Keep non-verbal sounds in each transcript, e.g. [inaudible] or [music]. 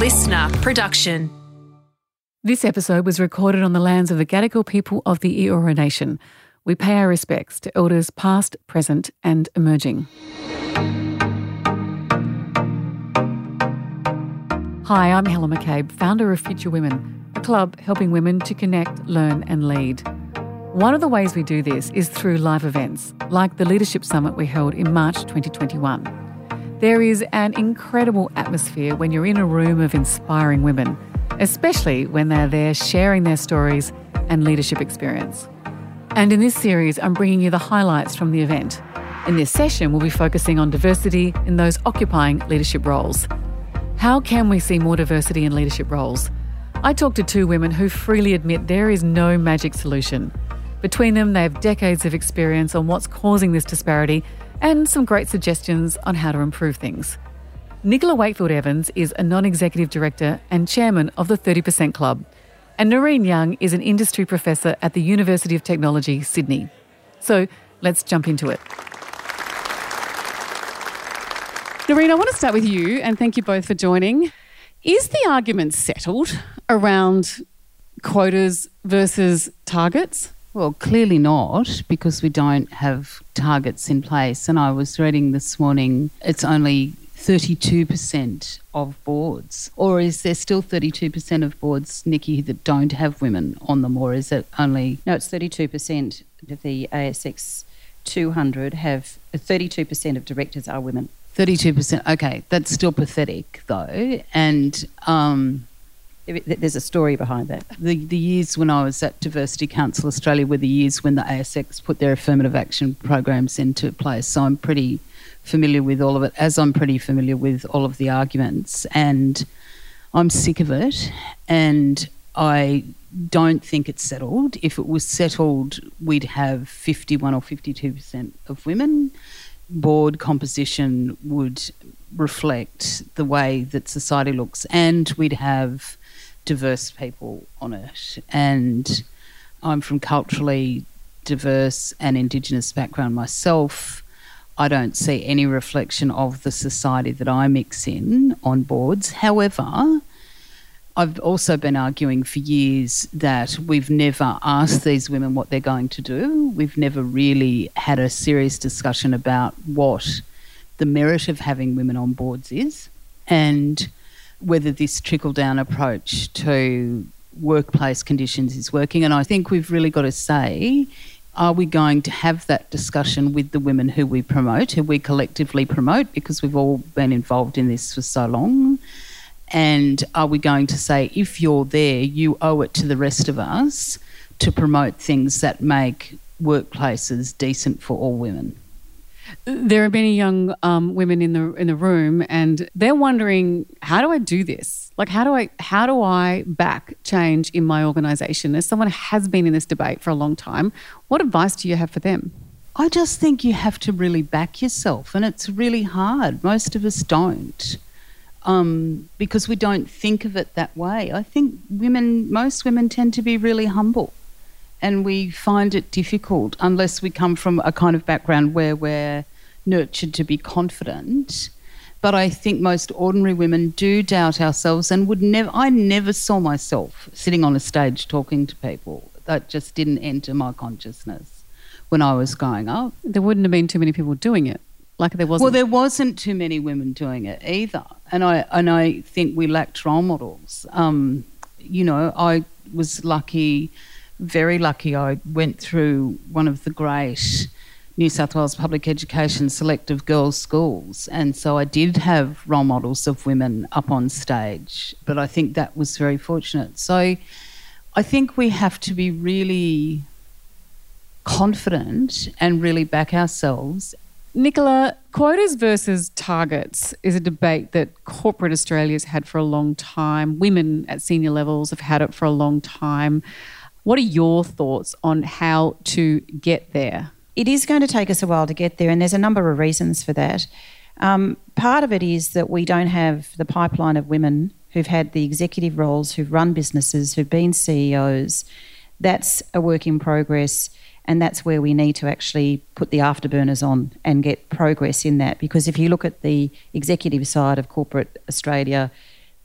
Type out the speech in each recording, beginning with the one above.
listener production. This episode was recorded on the lands of the Gadigal people of the Eora Nation. We pay our respects to elders past, present, and emerging. Hi, I'm Helen McCabe, founder of Future Women, a club helping women to connect, learn, and lead. One of the ways we do this is through live events, like the Leadership Summit we held in March 2021. There is an incredible atmosphere when you're in a room of inspiring women, especially when they're there sharing their stories and leadership experience. And in this series, I'm bringing you the highlights from the event. In this session, we'll be focusing on diversity in those occupying leadership roles. How can we see more diversity in leadership roles? I talked to two women who freely admit there is no magic solution. Between them, they have decades of experience on what's causing this disparity and some great suggestions on how to improve things. Nicola Wakefield Evans is a non executive director and chairman of the 30% Club, and Nareen Young is an industry professor at the University of Technology, Sydney. So let's jump into it. Nareen, I want to start with you and thank you both for joining. Is the argument settled around quotas versus targets? Well, clearly not, because we don't have targets in place. And I was reading this morning, it's only 32% of boards. Or is there still 32% of boards, Nikki, that don't have women on them? Or is it only. No, it's 32% of the ASX 200 have. 32% of directors are women. 32%. Okay, that's still pathetic, though. And. Um, there's a story behind that. The, the years when I was at Diversity Council Australia were the years when the ASX put their affirmative action programs into place. So I'm pretty familiar with all of it, as I'm pretty familiar with all of the arguments. And I'm sick of it. And I don't think it's settled. If it was settled, we'd have 51 or 52% of women. Board composition would reflect the way that society looks, and we'd have diverse people on it. And I'm from culturally diverse and Indigenous background myself. I don't see any reflection of the society that I mix in on boards. However, I've also been arguing for years that we've never asked these women what they're going to do. We've never really had a serious discussion about what the merit of having women on boards is. And whether this trickle down approach to workplace conditions is working. And I think we've really got to say, are we going to have that discussion with the women who we promote, who we collectively promote, because we've all been involved in this for so long? And are we going to say, if you're there, you owe it to the rest of us to promote things that make workplaces decent for all women? There are many young um, women in the in the room, and they're wondering, how do I do this? Like, how do I how do I back change in my organisation? As someone has been in this debate for a long time, what advice do you have for them? I just think you have to really back yourself, and it's really hard. Most of us don't. Um, because we don't think of it that way. I think women, most women tend to be really humble and we find it difficult unless we come from a kind of background where we're nurtured to be confident. But I think most ordinary women do doubt ourselves and would never, I never saw myself sitting on a stage talking to people. That just didn't enter my consciousness when I was growing up. There wouldn't have been too many people doing it. Like there wasn't. Well, there wasn't too many women doing it either, and I and I think we lacked role models. Um, you know, I was lucky very lucky I went through one of the great New South Wales public education selective girls' schools. And so I did have role models of women up on stage, but I think that was very fortunate. So I think we have to be really confident and really back ourselves. Nicola, quotas versus targets is a debate that corporate Australia's had for a long time. Women at senior levels have had it for a long time. What are your thoughts on how to get there? It is going to take us a while to get there, and there's a number of reasons for that. Um, part of it is that we don't have the pipeline of women who've had the executive roles, who've run businesses, who've been CEOs. That's a work in progress, and that's where we need to actually put the afterburners on and get progress in that. Because if you look at the executive side of corporate Australia,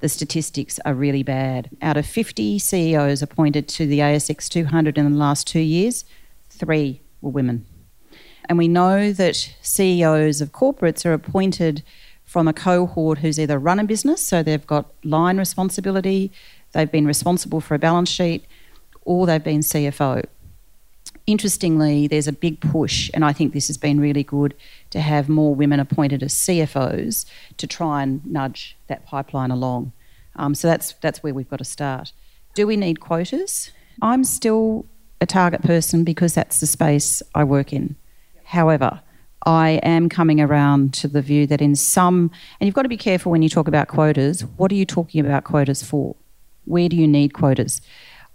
the statistics are really bad. Out of 50 CEOs appointed to the ASX 200 in the last two years, three were women. And we know that CEOs of corporates are appointed from a cohort who's either run a business, so they've got line responsibility, they've been responsible for a balance sheet, or they've been CFO. Interestingly, there's a big push, and I think this has been really good to have more women appointed as CFOs to try and nudge that pipeline along. Um, so that's that's where we've got to start. Do we need quotas? I'm still a target person because that's the space I work in. However, I am coming around to the view that in some, and you've got to be careful when you talk about quotas, what are you talking about quotas for? Where do you need quotas?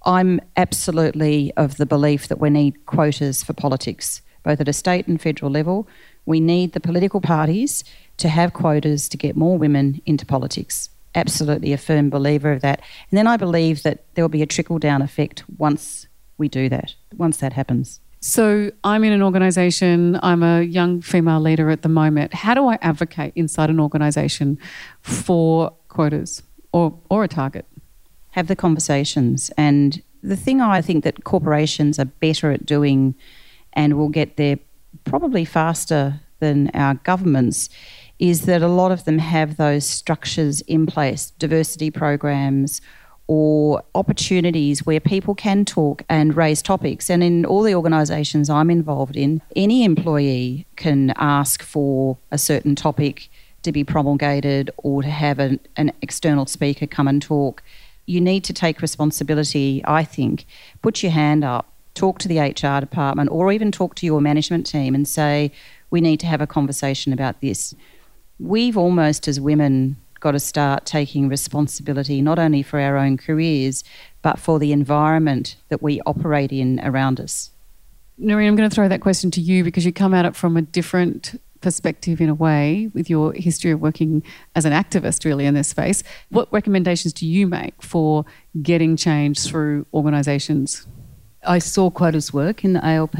I'm absolutely of the belief that we need quotas for politics, both at a state and federal level. We need the political parties to have quotas to get more women into politics. Absolutely a firm believer of that. And then I believe that there will be a trickle down effect once we do that, once that happens. So I'm in an organisation, I'm a young female leader at the moment. How do I advocate inside an organisation for quotas or, or a target? Have the conversations. And the thing I think that corporations are better at doing and will get there probably faster than our governments is that a lot of them have those structures in place, diversity programs or opportunities where people can talk and raise topics. And in all the organisations I'm involved in, any employee can ask for a certain topic to be promulgated or to have an, an external speaker come and talk you need to take responsibility, I think. Put your hand up, talk to the HR department, or even talk to your management team and say, we need to have a conversation about this. We've almost, as women, got to start taking responsibility not only for our own careers, but for the environment that we operate in around us. Nareen, I'm going to throw that question to you because you come at it from a different perspective in a way with your history of working as an activist really in this space. What recommendations do you make for getting change through organisations? I saw quotas work in the ALP.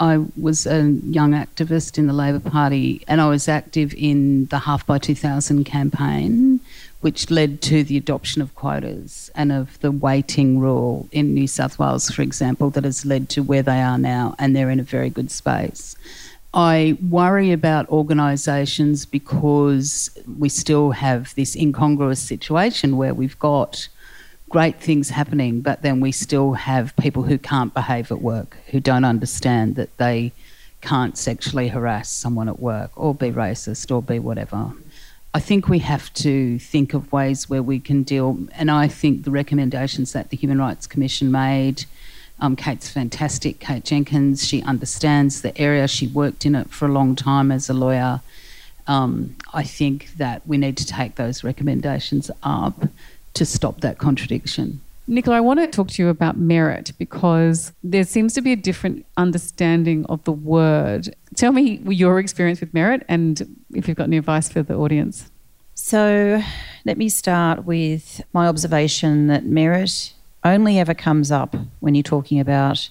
I was a young activist in the Labor Party and I was active in the Half by 2000 campaign, which led to the adoption of quotas and of the waiting rule in New South Wales, for example, that has led to where they are now, and they're in a very good space. I worry about organisations because we still have this incongruous situation where we've got great things happening, but then we still have people who can't behave at work, who don't understand that they can't sexually harass someone at work or be racist or be whatever. I think we have to think of ways where we can deal, and I think the recommendations that the Human Rights Commission made um, Kate's fantastic, Kate Jenkins. She understands the area. She worked in it for a long time as a lawyer. Um, I think that we need to take those recommendations up to stop that contradiction. Nicola, I want to talk to you about merit because there seems to be a different understanding of the word. Tell me your experience with merit and if you've got any advice for the audience. So, let me start with my observation that merit only ever comes up when you're talking about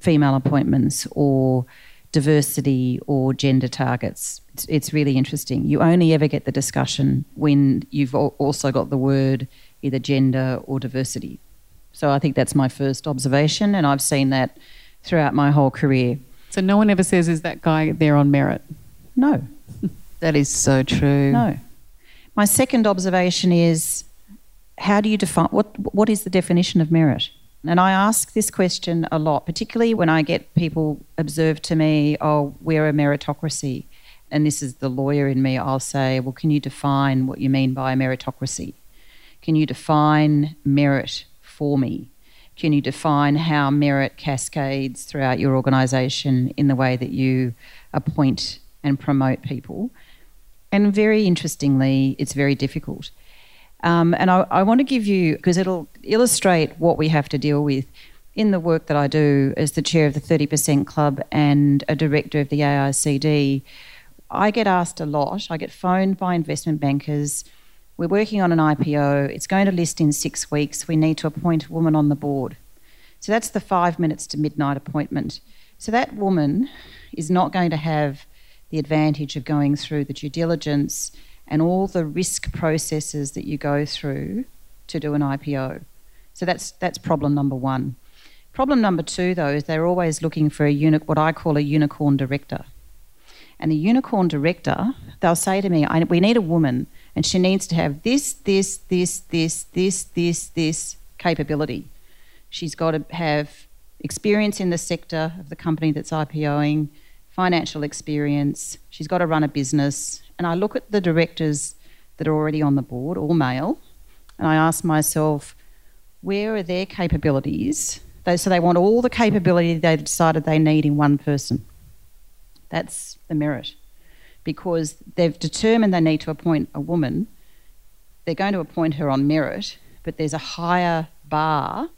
female appointments or diversity or gender targets. It's, it's, really interesting. You only ever get the discussion when you've also got the word either gender or diversity. So I think that's my first observation, and I've seen that throughout my whole career. So no one ever says, Is that guy there on merit? No. [laughs] that is so true. No. My second observation is how do you define what what is the definition of merit? And I ask this question a lot, particularly when I get people observe to me, oh, we're a meritocracy. And this is the lawyer in me. I'll say, well, can you define what you mean by meritocracy? Can you define merit for me? Can you define how merit cascades throughout your organisation in the way that you appoint and promote people? And very interestingly, it's very difficult. Um, and I, I want to give you, because it'll illustrate what we have to deal with in the work that I do as the chair of the 30% Club and a director of the AICD. I get asked a lot. I get phoned by investment bankers. We're working on an IPO. It's going to list in six weeks. We need to appoint a woman on the board. So that's the five minutes to midnight appointment. So that woman is not going to have the advantage of going through the due diligence and all the risk processes that you go through to do an IPO. So that's that's problem number one. Problem number two, though, is they're always looking for a uni- what I call a unicorn director. And the unicorn director, they'll say to me, "We need a woman, and she needs to have this, this, this, this, this, this, this capability. She's got to have experience in the sector of the company that's IPOing, financial experience. She's got to run a business." And I look at the directors that are already on the board, all male, and I ask myself, where are their capabilities? So they want all the capability they decided they need in one person. That's the merit. Because they've determined they need to appoint a woman, they're going to appoint her on merit, but there's a higher bar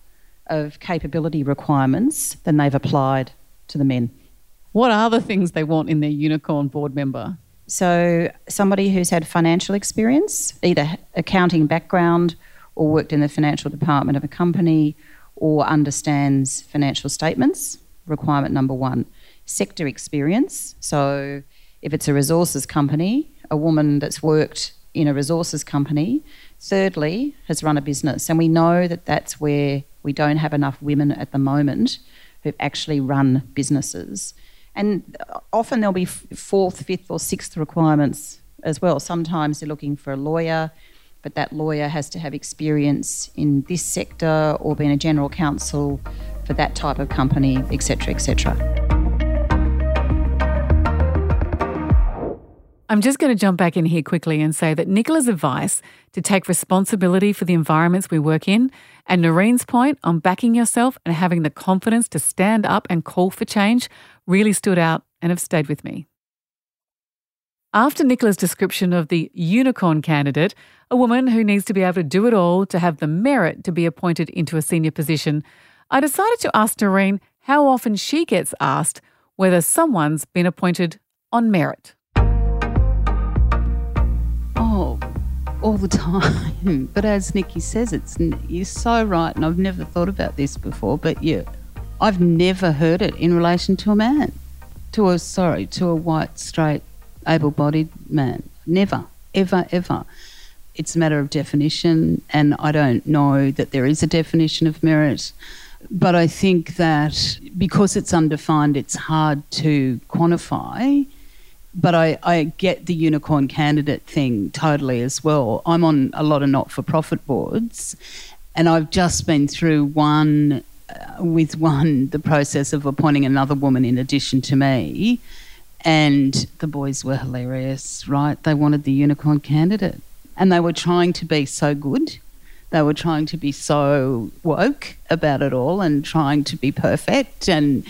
of capability requirements than they've applied to the men. What are the things they want in their unicorn board member? So, somebody who's had financial experience, either accounting background or worked in the financial department of a company or understands financial statements, requirement number one. Sector experience, so if it's a resources company, a woman that's worked in a resources company. Thirdly, has run a business. And we know that that's where we don't have enough women at the moment who've actually run businesses. And often there'll be fourth, fifth, or sixth requirements as well. Sometimes they're looking for a lawyer, but that lawyer has to have experience in this sector or being a general counsel for that type of company, etc., etc. I'm just going to jump back in here quickly and say that Nicola's advice to take responsibility for the environments we work in and Nareen's point on backing yourself and having the confidence to stand up and call for change really stood out and have stayed with me. After Nicola's description of the unicorn candidate, a woman who needs to be able to do it all to have the merit to be appointed into a senior position, I decided to ask Nareen how often she gets asked whether someone's been appointed on merit. Oh, all the [laughs] time. But as Nikki says, it's you're so right, and I've never thought about this before. But yeah, I've never heard it in relation to a man, to a sorry, to a white, straight, able-bodied man. Never, ever, ever. It's a matter of definition, and I don't know that there is a definition of merit. But I think that because it's undefined, it's hard to quantify. But I, I get the unicorn candidate thing totally as well. I'm on a lot of not for profit boards, and I've just been through one uh, with one the process of appointing another woman in addition to me, and the boys were hilarious, right? They wanted the unicorn candidate, and they were trying to be so good. They were trying to be so woke about it all and trying to be perfect and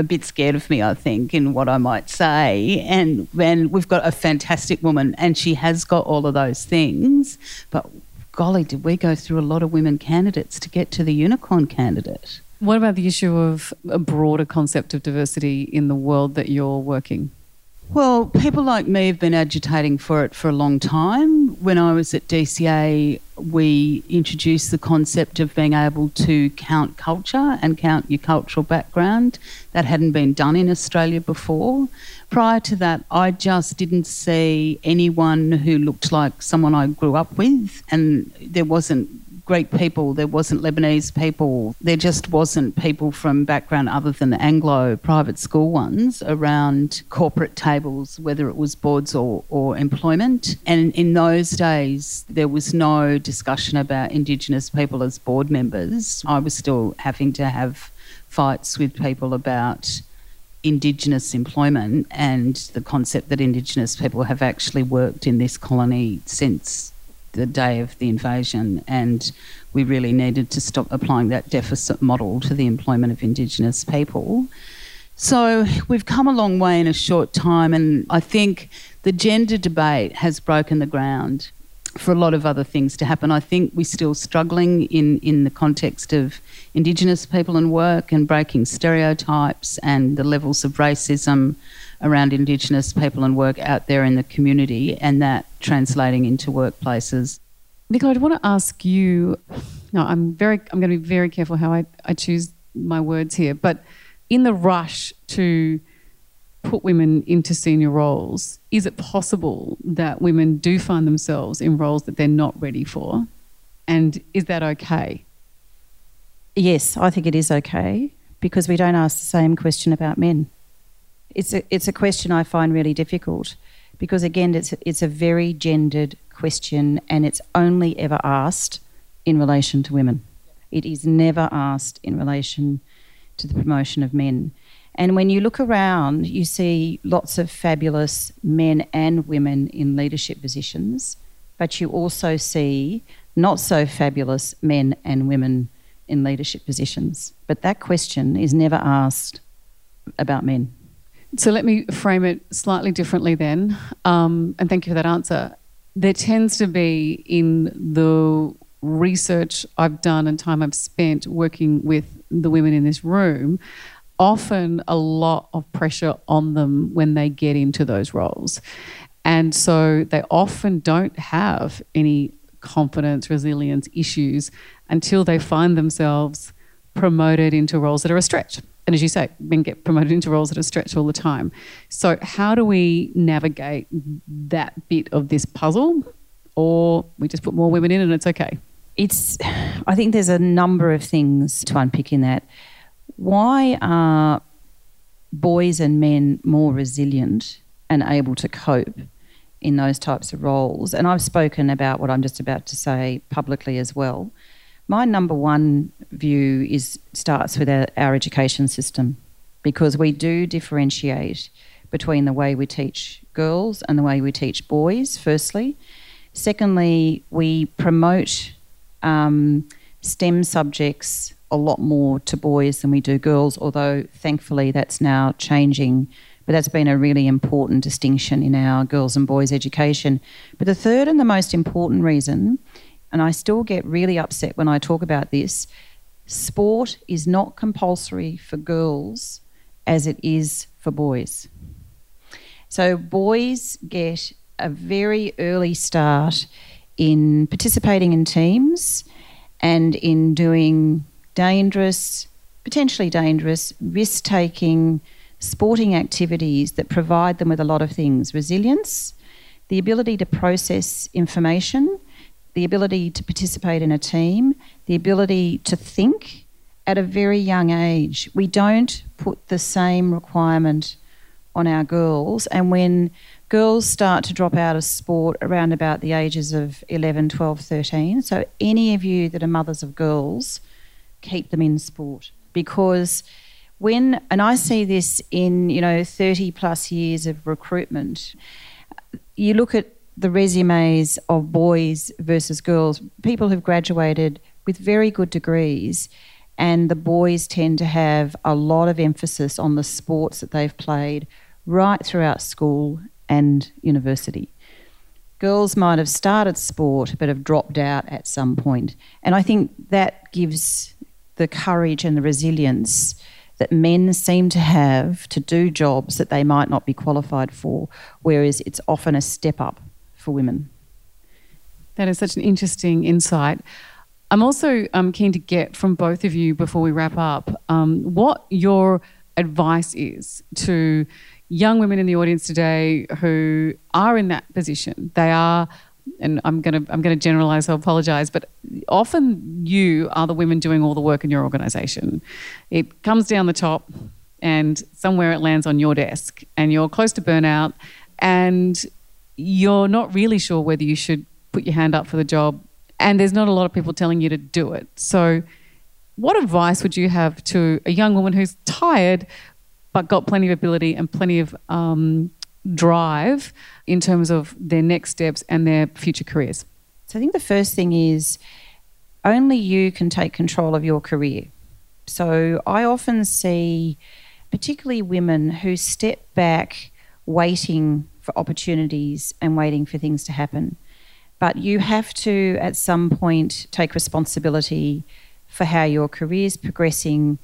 a bit scared of me, I think, in what I might say. And and we've got a fantastic woman, and she has got all of those things. But golly, did we go through a lot of women candidates to get to the unicorn candidate? What about the issue of a broader concept of diversity in the world that you're working? Well, people like me have been agitating for it for a long time. When I was at DCA, we introduced the concept of being able to count culture and count your cultural background. That hadn't been done in Australia before. Prior to that, I just didn't see anyone who looked like someone I grew up with, and there wasn't Greek people, there wasn't Lebanese people, there just wasn't people from background other than Anglo private school ones around corporate tables, whether it was boards or, or employment. And in those days, there was no discussion about Indigenous people as board members. I was still having to have fights with people about Indigenous employment and the concept that Indigenous people have actually worked in this colony since the day of the invasion, and we really needed to stop applying that deficit model to the employment of Indigenous people. So we've come a long way in a short time, and I think the gender debate has broken the ground for a lot of other things to happen. I think we're still struggling in, in the context of Indigenous people and work and breaking stereotypes and the levels of racism around Indigenous people and work out there in the community and that translating into workplaces. Nicola, I want to ask you. No, I'm very. I'm going to be very careful how I, I choose my words here. But in the rush to put women into senior roles, is it possible that women do find themselves in roles that they're not ready for? And is that okay? Yes, I think it is okay because we don't ask the same question about men. It's a, it's a question I find really difficult because, again, it's, it's a very gendered question and it's only ever asked in relation to women. It is never asked in relation to the promotion of men. And when you look around, you see lots of fabulous men and women in leadership positions, but you also see not so fabulous men and women in leadership positions. But that question is never asked about men. So let me frame it slightly differently then, um, and thank you for that answer. There tends to be in the research I've done and time I've spent working with the women in this room, often a lot of pressure on them when they get into those roles. And so they often don't have any confidence, resilience issues until they find themselves promoted into roles that are a stretch. And as you say, men get promoted into roles that are stretched all the time. So, how do we navigate that bit of this puzzle? Or we just put more women in and it's okay? It's, I think there's a number of things to unpick in that. Why are boys and men more resilient and able to cope in those types of roles? And I've spoken about what I'm just about to say publicly as well. My number one view is starts with our, our education system because we do differentiate between the way we teach girls and the way we teach boys, firstly. Secondly, we promote um, STEM subjects a lot more to boys than we do girls, although thankfully that's now changing. But that's been a really important distinction in our girls and boys education. But the third and the most important reason and I still get really upset when I talk about this. Sport is not compulsory for girls as it is for boys. So, boys get a very early start in participating in teams and in doing dangerous, potentially dangerous, risk taking sporting activities that provide them with a lot of things resilience, the ability to process information the ability to participate in a team, the ability to think at a very young age. We don't put the same requirement on our girls, and when girls start to drop out of sport around about the ages of 11, 12, 13, so any of you that are mothers of girls, keep them in sport because when and I see this in you know 30 plus years of recruitment you look at the resumes of boys versus girls, people who've graduated with very good degrees, and the boys tend to have a lot of emphasis on the sports that they've played right throughout school and university. Girls might have started sport but have dropped out at some point. And I think that gives the courage and the resilience that men seem to have to do jobs that they might not be qualified for, whereas it's often a step up for women. That is such an interesting insight. I'm also um, keen to get from both of you before we wrap up um, what your advice is to young women in the audience today who are in that position. They are, and I'm to I'm to generalize. I apologize, but often you are the women doing all the work in your organisation. It comes down the top, and somewhere it lands on your desk, and you're close to burnout, and you're not really sure whether you should put your hand up for the job, and there's not a lot of people telling you to do it. So, what advice would you have to a young woman who's tired but got plenty of ability and plenty of um, drive in terms of their next steps and their future careers? So, I think the first thing is only you can take control of your career. So, I often see, particularly women who step back waiting for opportunities and waiting for things to happen. But you have to, at some point, take responsibility for how your career is progressing.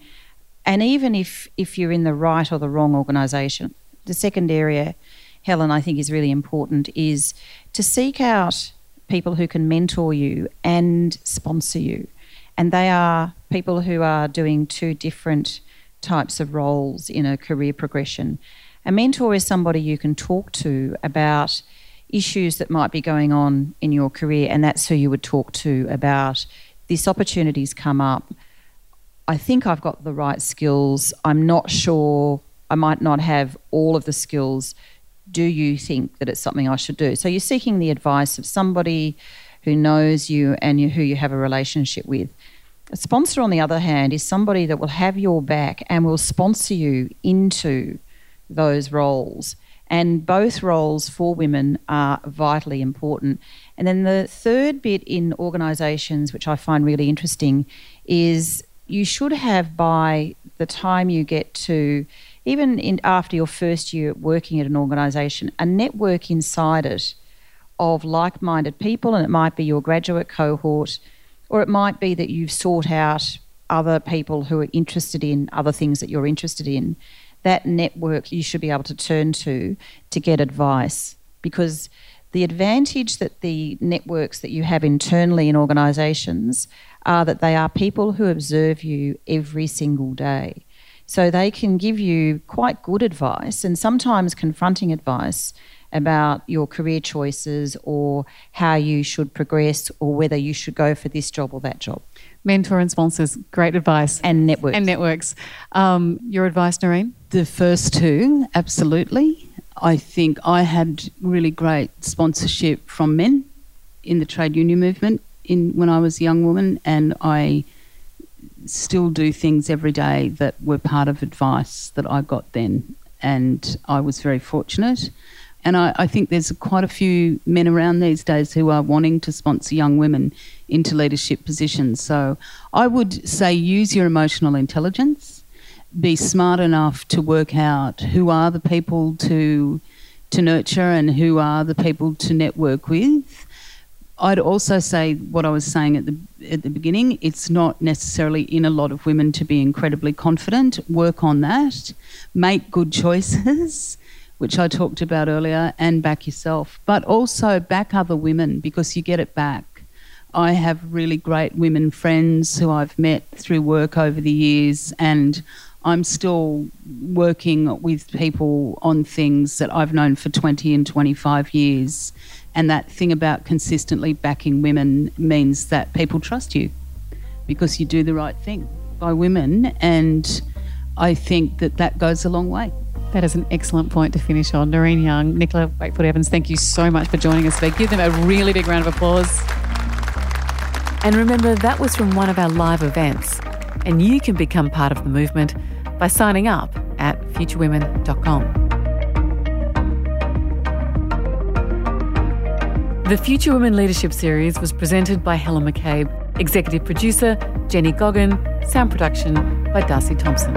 And even if, if you're in the right or the wrong organisation, the second area, Helen, I think is really important is to seek out people who can mentor you and sponsor you. And they are people who are doing two different types of roles in a career progression. A mentor is somebody you can talk to about issues that might be going on in your career, and that's who you would talk to about this opportunity's come up. I think I've got the right skills. I'm not sure. I might not have all of the skills. Do you think that it's something I should do? So you're seeking the advice of somebody who knows you and you, who you have a relationship with. A sponsor, on the other hand, is somebody that will have your back and will sponsor you into those roles. And both roles for women are vitally important. And then the third bit in organisations, which I find really interesting, is you should have by the time you get to even in, after your first year working at an organisation, a network inside it of like minded people, and it might be your graduate cohort, or it might be that you've sought out other people who are interested in other things that you're interested in. That network you should be able to turn to to get advice because the advantage that the networks that you have internally in organisations are that they are people who observe you every single day. So they can give you quite good advice and sometimes confronting advice about your career choices or how you should progress or whether you should go for this job or that job. Mentor and sponsors, great advice. And networks. And networks. Um, your advice, Nareen? The first two, absolutely. I think I had really great sponsorship from men in the trade union movement in when I was a young woman, and I still do things every day that were part of advice that I got then, and I was very fortunate. And I, I, think there's quite a few men around these days who are wanting to sponsor young women into leadership positions. So I would say use your emotional intelligence, be smart enough to work out who are the people to to nurture and who are the people to network with. I'd also say what I was saying at the at the beginning. It's not necessarily in a lot of women to be incredibly confident. Work on that. Make good choices [laughs] which I talked about earlier, and back yourself, but also back other women because you get it back. I have really great women friends who I've met through work over the years, and I'm still working with people on things that I've known for 20 and 25 years. And that thing about consistently backing women means that people trust you because you do the right thing by women. And I think that that goes a long way. That is an excellent point to finish on. Nareen Young, Nicola Wakefield Evans, thank you so much for joining us today. Give them a really big round of applause. And remember, that was from one of our live events. And you can become part of the movement by signing up at futurewomen.com. The Future Women Leadership Series was presented by Helen McCabe, executive producer Jenny Goggin, sound production by Darcy Thompson.